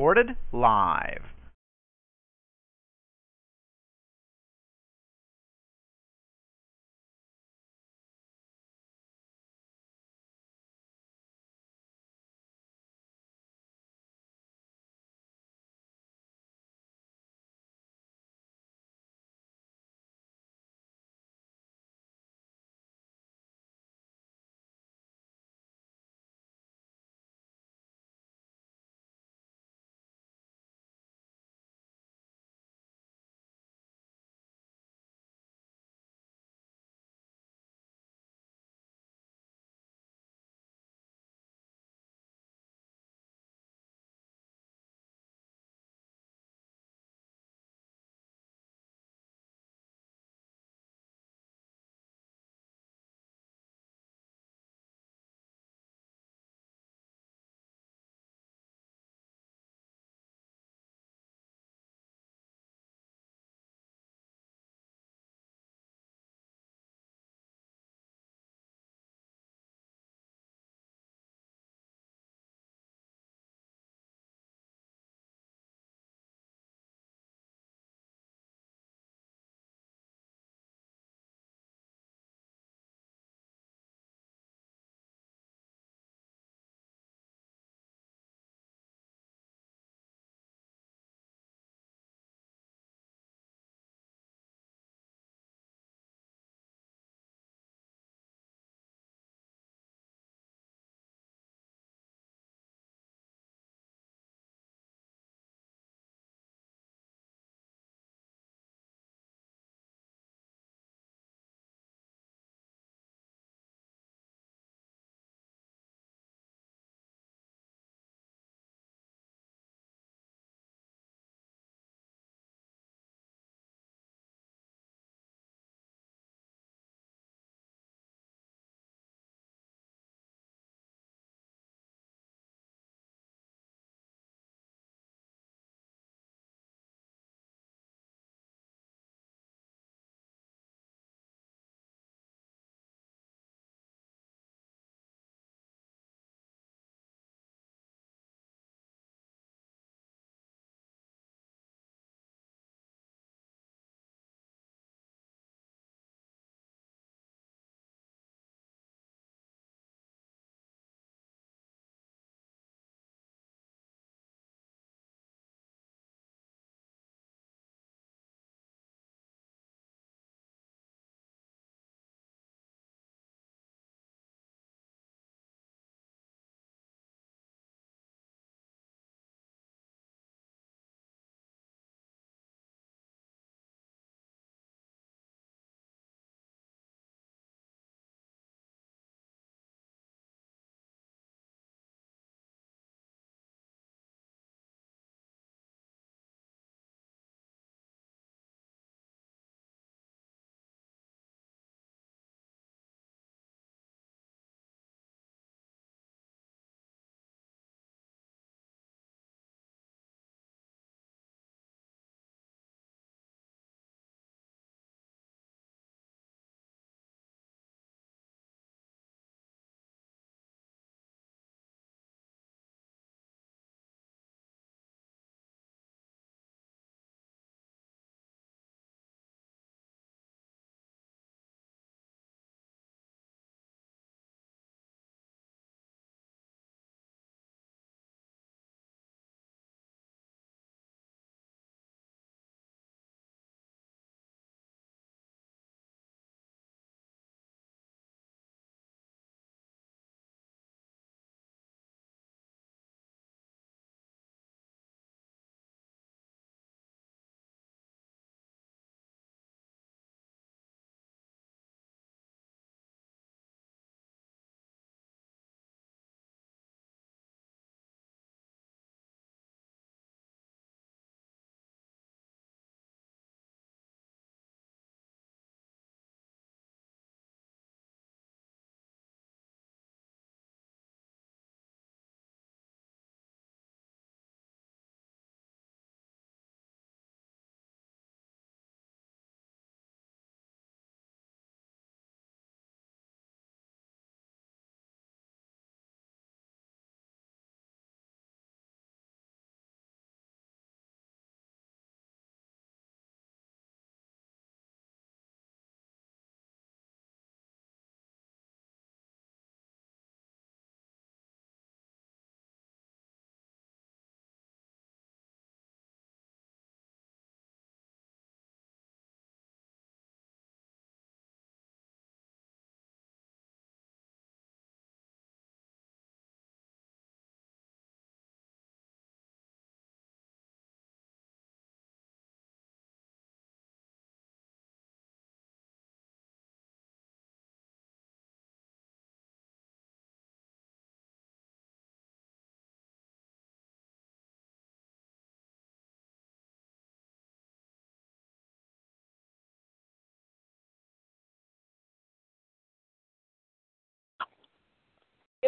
Recorded live.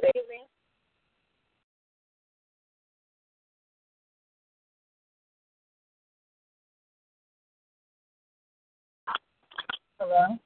Evening. Hello.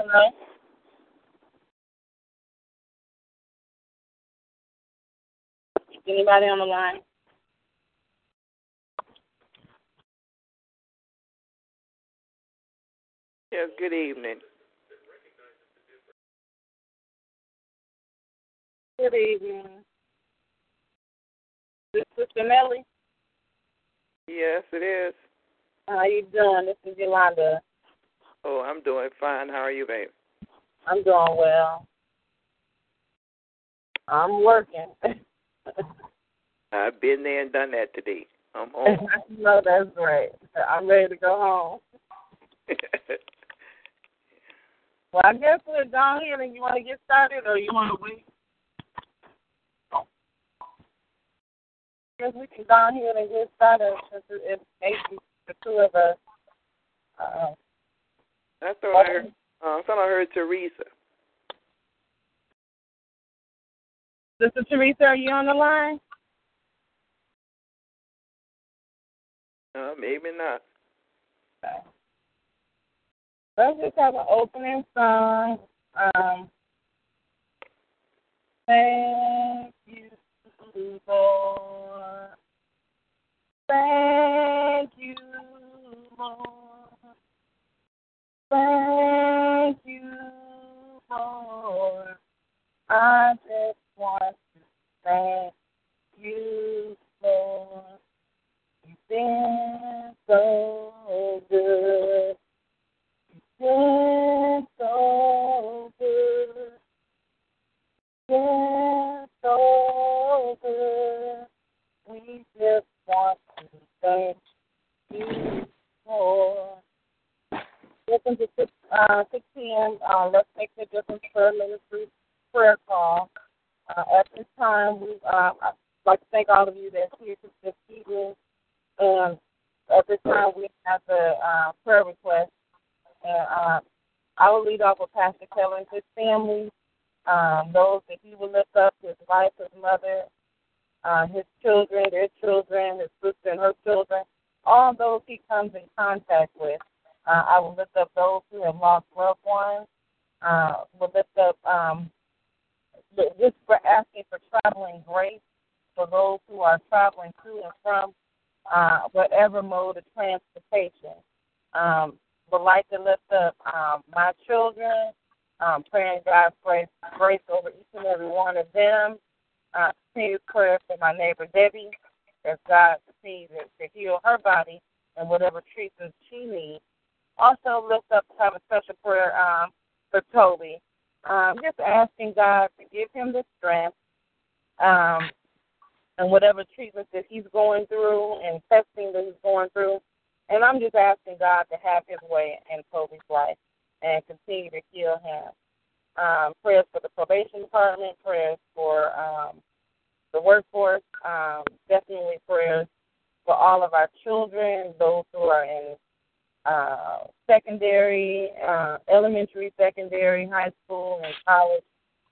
Hello. Anybody on the line? Yes, good evening. Good evening. This is Sister Nellie. Yes, it is. How you doing? This is Yolanda. Oh, I'm doing fine. How are you, babe? I'm doing well. I'm working. I've been there and done that today. I'm home. no, that's right. I'm ready to go home. Well, I guess we're down here and you want to get started or you want to wait? guess we can go here and get started since it's maybe the two of us. Uh, I thought I heard. Uh, I thought I heard Teresa. Sister Teresa, are you on the line? Uh, maybe not. Okay. Let's just have an opening song. Um, thank you, Lord. Thank you, Lord. Thank you, Lord. I just want to thank you, Lord. You've been so good. You've been so good. Been so good. We just want to thank you, Lord. Listen to 6, uh, 6 p.m. Uh, Let's Make the Difference Prayer Ministry prayer call. Uh, at this time, we uh, I'd like to thank all of you that's here this evening. And at this time, we have the uh, prayer request. And uh, I will lead off with Pastor Keller and his family, um, those that he will lift up, his wife, his mother, uh, his children, their children, his sister and her children, all those he comes in contact with. Uh, I will lift up those who have lost loved ones. Uh, will lift up um, just for asking for traveling grace for those who are traveling to and from uh, whatever mode of transportation. Um, would like to lift up um, my children, um, praying God's grace, grace over each and every one of them. Uh, prayer for my neighbor Debbie, as God continues to heal her body and whatever treatment she needs. Also, lift up have a special prayer um, for Toby. Um, just asking God to give him the strength um, and whatever treatment that he's going through and testing that he's going through. And I'm just asking God to have his way in Toby's life and continue to heal him. Um, prayers for the probation department, prayers for um, the workforce, um, definitely prayers for all of our children, those who are in uh, secondary, uh, elementary, secondary, high school, and college,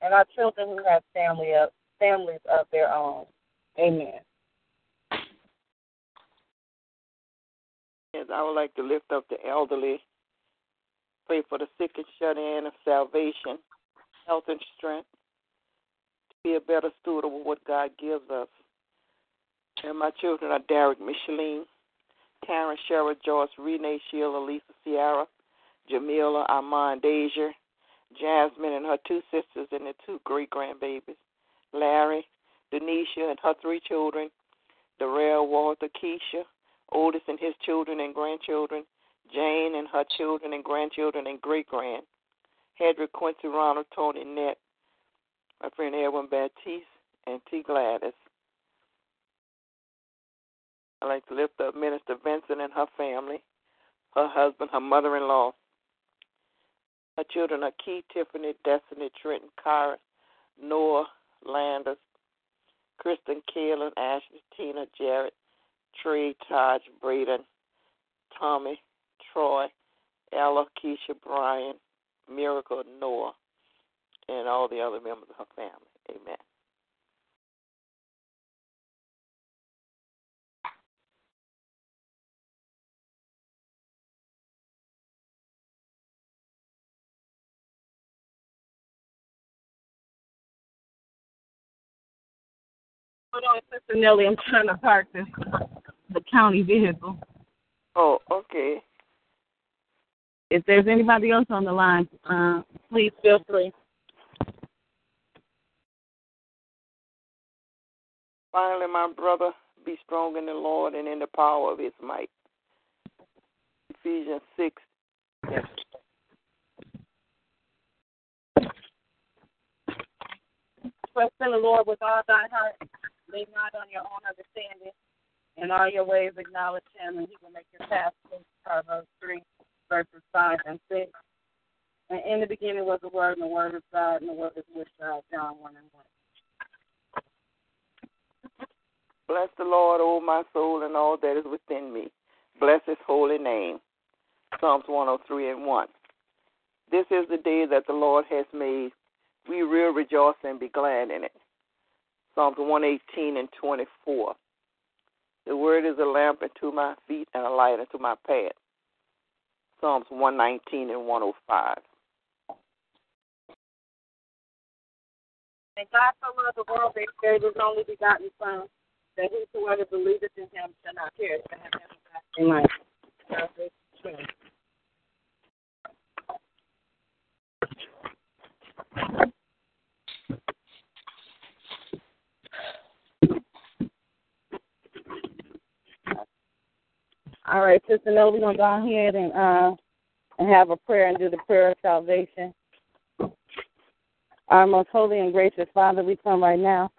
and our children who have family of, families of their own. Amen. Yes, I would like to lift up the elderly, pray for the sick and shut in of salvation, health, and strength, to be a better steward of what God gives us. And my children are Derek, Micheline, Karen, Cheryl, Joyce, Renee, Sheila, Lisa, Sierra, Jamila, Armand, Deja, Jasmine and her two sisters and their two great grandbabies, Larry, Denisha and her three children, Darrell, Walter, Keisha, Otis and his children and grandchildren, Jane and her children and grandchildren and great grand, Hedrick, Quincy, Ronald, Tony, Nett, my friend Edwin Baptiste, and T. Gladys. I'd like to lift up Minister Vincent and her family, her husband, her mother in law. Her children are Key, Tiffany, Destiny, Trenton, Kyra, Noah, Landers, Kristen, Kaylin, Ashley, Tina, Jared, Trey, Taj, Braden, Tommy, Troy, Ella, Keisha, Brian, Miracle, Noah, and all the other members of her family. Amen. Hold on, Sister Nellie. I'm trying to park this the county vehicle. Oh, okay. If there's anybody else on the line, uh, please feel free. Finally, my brother, be strong in the Lord and in the power of his might. Ephesians 6. Yes. Trust in the Lord with all thy heart. Lean not on your own understanding. In all your ways acknowledge him, and he will make your path smooth. Proverbs 3, verses 5 and 6. And in the beginning was the Word, and the Word is God, and the Word is with God. John 1 and 1. Bless the Lord, O my soul, and all that is within me. Bless his holy name. Psalms 103 and 1. This is the day that the Lord has made. We will rejoice and be glad in it. Psalms 118 and 24. The word is a lamp unto my feet and a light unto my path. Psalms 119 and 105. And God so loved the world that he gave his only begotten Son, that whosoever believeth in him shall not perish, but have everlasting life. Revelation 2. All right, Sister Noah, we're gonna go ahead and uh and have a prayer and do the prayer of salvation. Our most holy and gracious Father, we come right now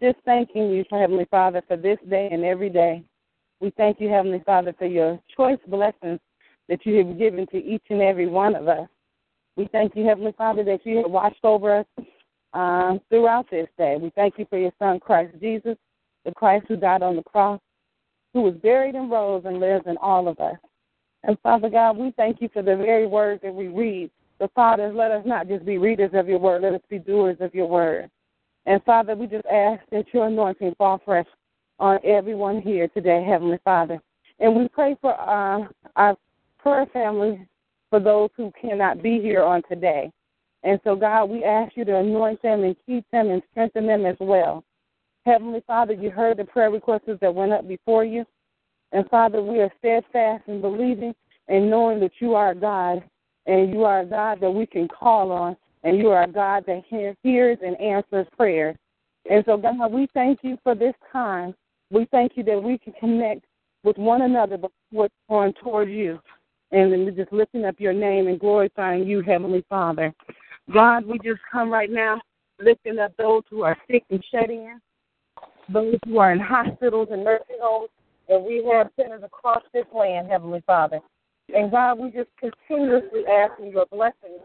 just thanking you, Heavenly Father, for this day and every day. We thank you, Heavenly Father, for your choice blessings that you have given to each and every one of us. We thank you, Heavenly Father, that you have watched over us um, throughout this day. We thank you for your Son, Christ Jesus, the Christ who died on the cross, who was buried and rose and lives in all of us. And Father God, we thank you for the very words that we read. The Father, let us not just be readers of your word, let us be doers of your word. And Father, we just ask that your anointing fall fresh on everyone here today, Heavenly Father. And we pray for uh, our prayer family, for those who cannot be here on today. And so, God, we ask you to anoint them and keep them and strengthen them as well. Heavenly Father, you heard the prayer requests that went up before you. And Father, we are steadfast in believing and knowing that you are God and you are a God that we can call on and you are a God that hears and answers prayers. And so, God, we thank you for this time. We thank you that we can connect with one another before going toward you. And then just lifting up your name and glorifying you, Heavenly Father. God, we just come right now lifting up those who are sick and shut in, those who are in hospitals and nursing homes and rehab centers across this land, Heavenly Father. And God, we just continuously ask your blessings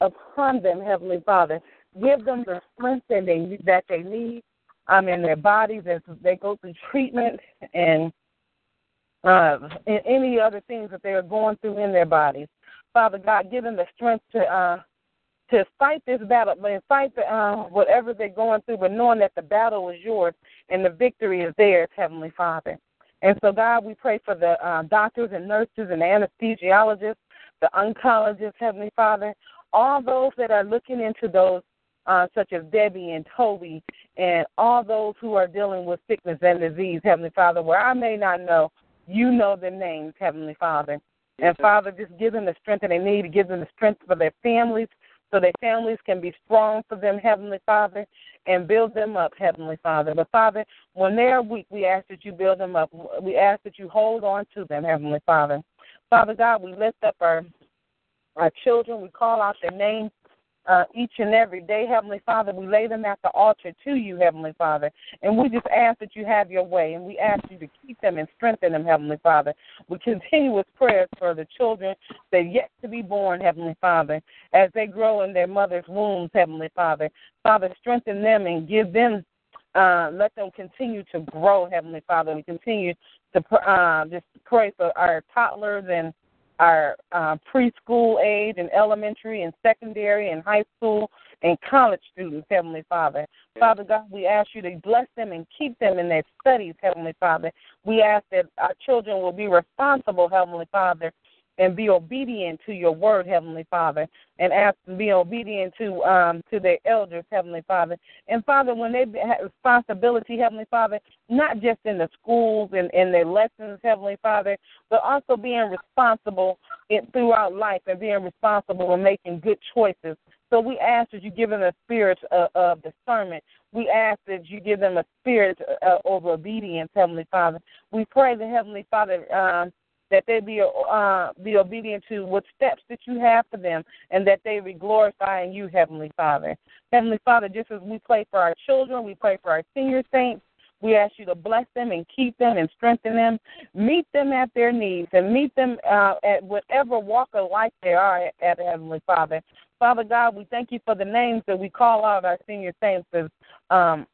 upon them, Heavenly Father. Give them the strength that they that they need um, in their bodies as they go through treatment and uh, and any other things that they are going through in their bodies. Father God, give them the strength to uh, to fight this battle, and fight the, uh, whatever they're going through, but knowing that the battle is yours and the victory is theirs, Heavenly Father. And so, God, we pray for the uh, doctors and nurses and the anesthesiologists, the oncologists, Heavenly Father, all those that are looking into those, uh, such as Debbie and Toby, and all those who are dealing with sickness and disease, Heavenly Father, where I may not know, you know their names, Heavenly Father. And Father, just give them the strength that they need, give them the strength for their families, so their families can be strong for them, Heavenly Father, and build them up, Heavenly Father. But Father, when they are weak, we ask that you build them up. We ask that you hold on to them, Heavenly Father. Father God, we lift up our our children. We call out their names uh, each and every day, Heavenly Father. We lay them at the altar to you, Heavenly Father. And we just ask that you have your way. And we ask you to keep them and strengthen them, Heavenly Father. We continue with prayers for the children that yet to be born, Heavenly Father, as they grow in their mother's wombs, Heavenly Father. Father, strengthen them and give them uh, let them continue to grow, Heavenly Father. We continue to uh, just pray for our toddlers and our uh, preschool age and elementary and secondary and high school and college students, Heavenly Father. Father God, we ask you to bless them and keep them in their studies, Heavenly Father. We ask that our children will be responsible, Heavenly Father, and be obedient to your word, Heavenly Father, and ask to be obedient to um to their elders, Heavenly Father. And Father, when they have responsibility, Heavenly Father, not just in the schools and in their lessons, Heavenly Father, but also being responsible in, throughout life and being responsible and making good choices. So we ask that you give them a spirit of, of discernment. We ask that you give them a spirit uh, of obedience, Heavenly Father. We pray the Heavenly Father um, that they be uh, be obedient to what steps that you have for them, and that they be glorifying you, Heavenly Father. Heavenly Father, just as we pray for our children, we pray for our senior saints. We ask you to bless them and keep them and strengthen them. Meet them at their needs and meet them uh, at whatever walk of life they are at, at Heavenly Father. Father God, we thank you for the names that we call out our senior saints as um,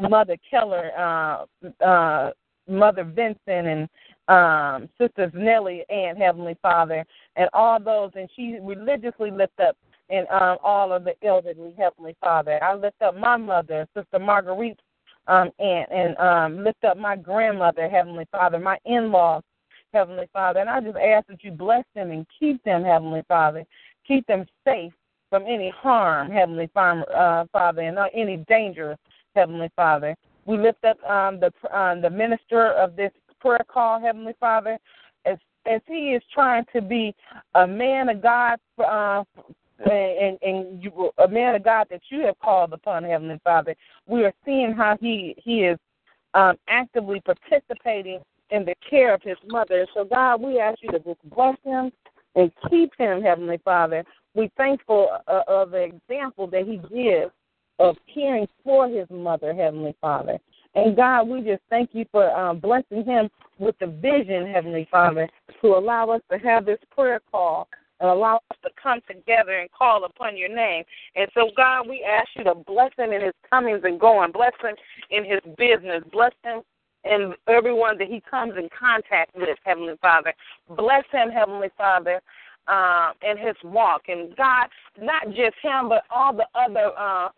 Mother Keller, uh, uh, Mother Vincent, and um, Sisters Nellie and Heavenly Father, and all those, and she religiously lift up and um, all of the elderly, Heavenly Father. I lift up my mother, Sister Marguerite, um, aunt, and um, lift up my grandmother, Heavenly Father, my in-laws, Heavenly Father, and I just ask that you bless them and keep them, Heavenly Father, keep them safe from any harm, Heavenly Father, uh, Father, and uh, any danger, Heavenly Father. We lift up um, the um, the minister of this prayer call, Heavenly Father, as as he is trying to be a man of God, uh, and and you, a man of God that you have called upon, Heavenly Father. We are seeing how he he is um, actively participating in the care of his mother. So God, we ask you to just bless him and keep him, Heavenly Father. We thankful uh, of the example that he gives of caring for his mother, Heavenly Father. And God, we just thank you for um, blessing him with the vision, Heavenly Father, to allow us to have this prayer call and allow us to come together and call upon your name. And so, God, we ask you to bless him in his comings and going, bless him in his business, bless him in everyone that he comes in contact with, Heavenly Father. Bless him, Heavenly Father, uh, in his walk. And God, not just him, but all the other uh,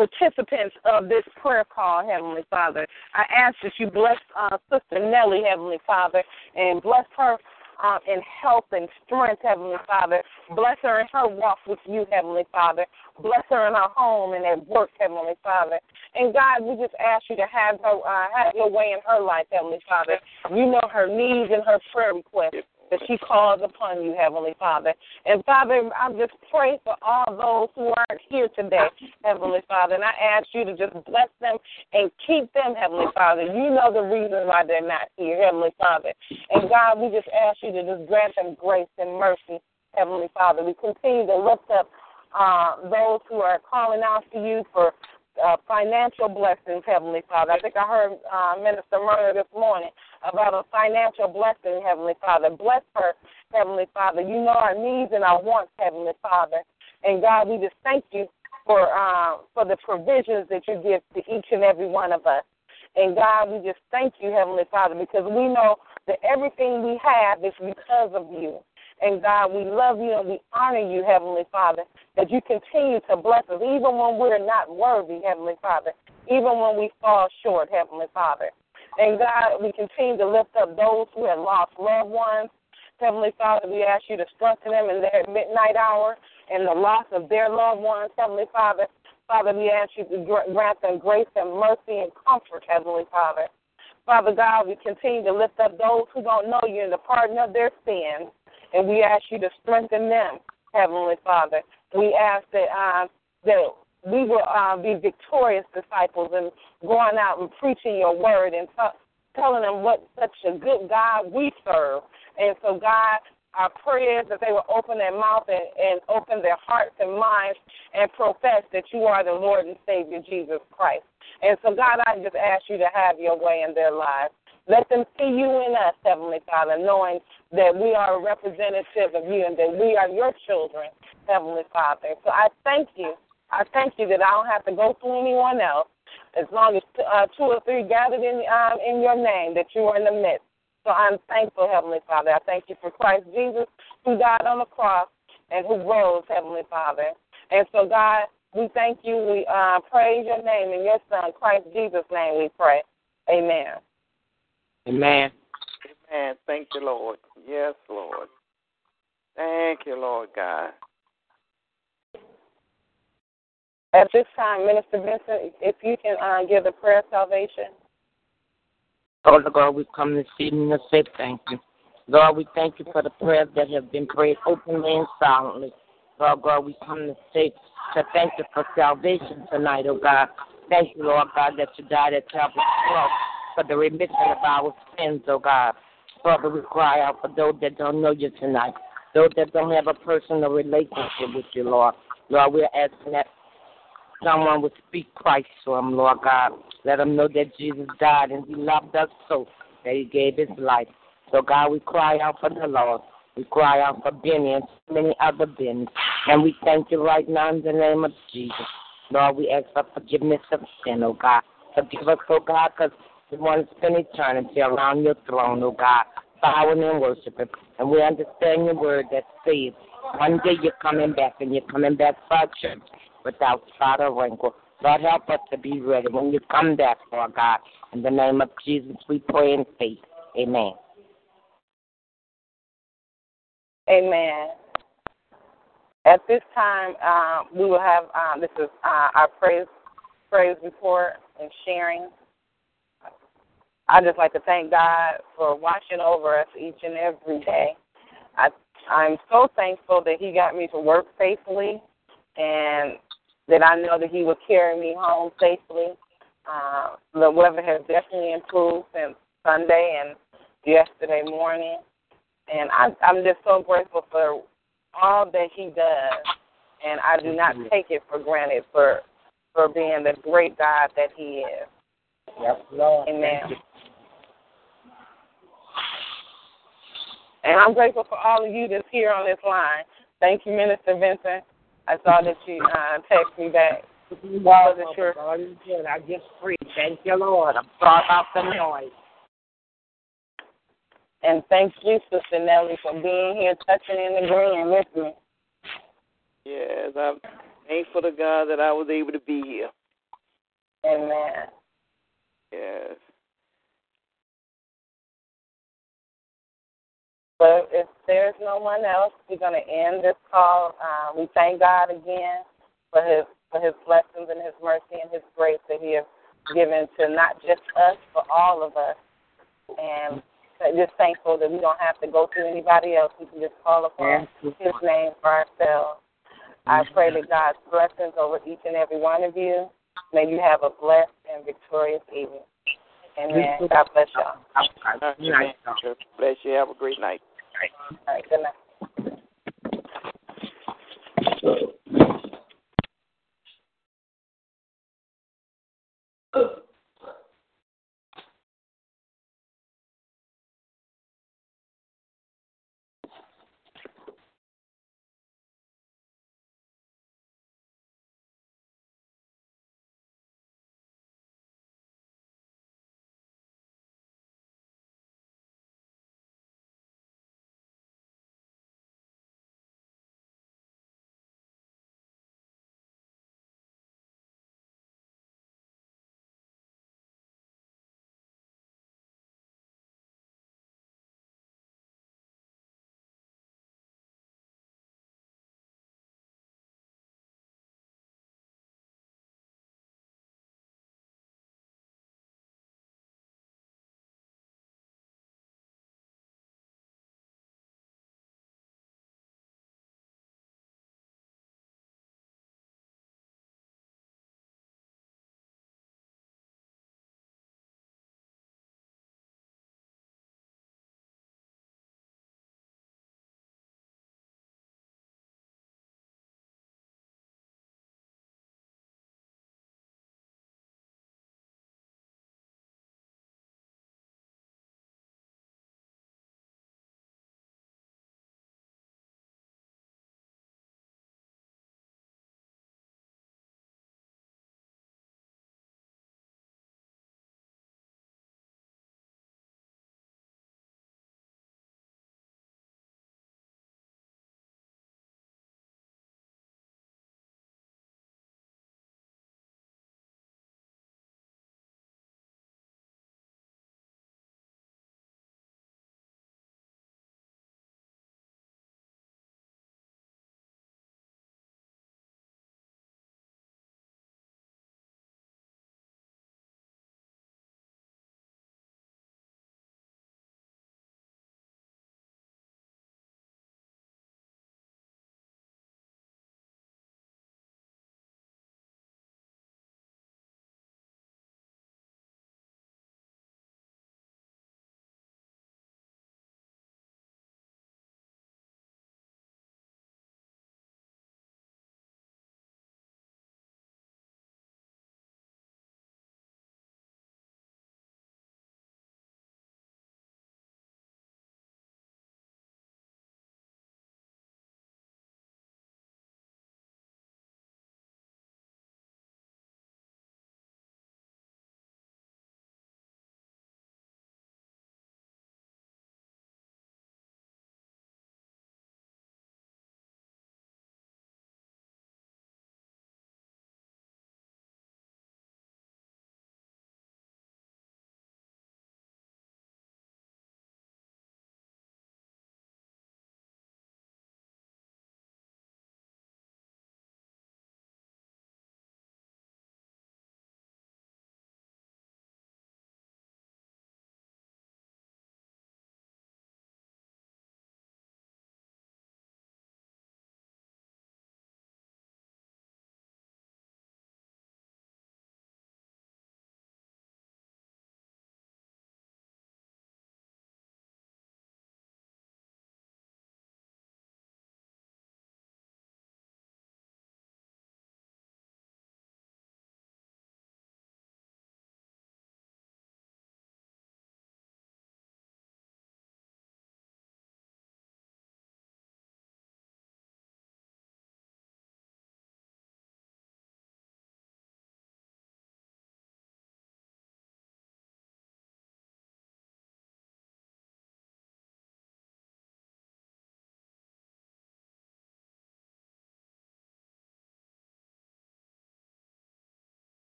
participants of this prayer call, Heavenly Father. I ask that you bless uh, Sister Nellie, Heavenly Father, and bless her uh, in health and strength, Heavenly Father. Bless her in her walk with you, Heavenly Father. Bless her in her home and at work, Heavenly Father. And God, we just ask you to have her uh, have your way in her life, Heavenly Father. You know her needs and her prayer requests that she calls upon you, Heavenly Father. And Father, I just pray for all those who aren't here today, Heavenly Father. And I ask you to just bless them and keep them, Heavenly Father. You know the reason why they're not here, Heavenly Father. And God, we just ask you to just grant them grace and mercy, Heavenly Father. We continue to lift up uh, those who are calling out to you for uh, financial blessings, Heavenly Father. I think I heard uh, Minister Murray this morning about a financial blessing, Heavenly Father. Bless her, Heavenly Father. You know our needs and our wants, Heavenly Father. And God, we just thank you for uh, for the provisions that you give to each and every one of us. And God, we just thank you, Heavenly Father, because we know that everything we have is because of you. And God, we love you and we honor you, Heavenly Father, that you continue to bless us, even when we're not worthy, Heavenly Father, even when we fall short, Heavenly Father. And God, we continue to lift up those who have lost loved ones. Heavenly Father, we ask you to strengthen them in their midnight hour and the loss of their loved ones. Heavenly Father, Father, we ask you to grant them grace and mercy and comfort, Heavenly Father. Father God, we continue to lift up those who don't know you in the pardon of their sins. And we ask you to strengthen them, Heavenly Father. We ask that uh, that we will uh, be victorious disciples and going out and preaching your word and t- telling them what such a good God we serve. And so, God, our prayers that they will open their mouth and, and open their hearts and minds and profess that you are the Lord and Savior Jesus Christ. And so, God, I just ask you to have your way in their lives. Let them see you in us, Heavenly Father, knowing that we are a representative of you and that we are your children, Heavenly Father. So I thank you. I thank you that I don't have to go through anyone else. As long as uh, two or three gathered in um, in your name, that you are in the midst. So I'm thankful, Heavenly Father. I thank you for Christ Jesus, who died on the cross and who rose, Heavenly Father. And so, God, we thank you. We uh, praise your name in your Son, Christ Jesus' name. We pray. Amen. Amen. Amen. Thank you, Lord. Yes, Lord. Thank you, Lord God. At this time, Minister Vincent, if you can uh, give the prayer of salvation. Lord God, we come this evening to say thank you. Lord, we thank you for the prayers that have been prayed openly and silently. Lord God, we come to say to thank you for salvation tonight, oh God. Thank you, Lord God, that you died at Calvary's cross for the remission of our sins, oh God. Father, we cry out for those that don't know you tonight, those that don't have a personal relationship with you, Lord. Lord, we're asking that someone would speak Christ to them, Lord God. Let them know that Jesus died and he loved us so that he gave his life. So, God, we cry out for the Lord. We cry out for Benny and so many other Bennies. And we thank you right now in the name of Jesus. Lord, we ask for forgiveness of sin, oh God. Forgive us, oh God, because want to spend eternity around your throne, oh God, bowing and worshiping. And we understand your word that says one day you're coming back and you're coming back for without spot or wrinkle. Lord, help us to be ready when you come back, Lord God. In the name of Jesus, we pray in faith. Amen. Amen. At this time, uh, we will have uh, this is uh, our praise praise report and sharing. I just like to thank God for watching over us each and every day. I I'm so thankful that He got me to work safely, and that I know that He will carry me home safely. Uh, the weather has definitely improved since Sunday and yesterday morning, and I, I'm just so grateful for all that He does, and I do not take it for granted for for being the great God that He is. Yes, Lord. Amen. And I'm grateful for all of you that's here on this line. Thank you, Minister Vincent. I saw that you uh, text me back. Well, Wasn't sure. God is good. I just free. Thank you, Lord. I'm sorry about the noise. And thank you, Sister Nellie, for being here, touching and agreeing with me. Yes, I'm thankful to God that I was able to be here. Amen. Yes. But if there's no one else, we're going to end this call. Uh, we thank God again for His for His blessings and His mercy and His grace that He has given to not just us, but all of us. And just thankful that we don't have to go through anybody else. We can just call upon His name for ourselves. I pray that God's blessings over each and every one of you. May you have a blessed and victorious evening. Amen. God bless y'all. Amen. Bless you. Have a great night. All right. Good night. Uh,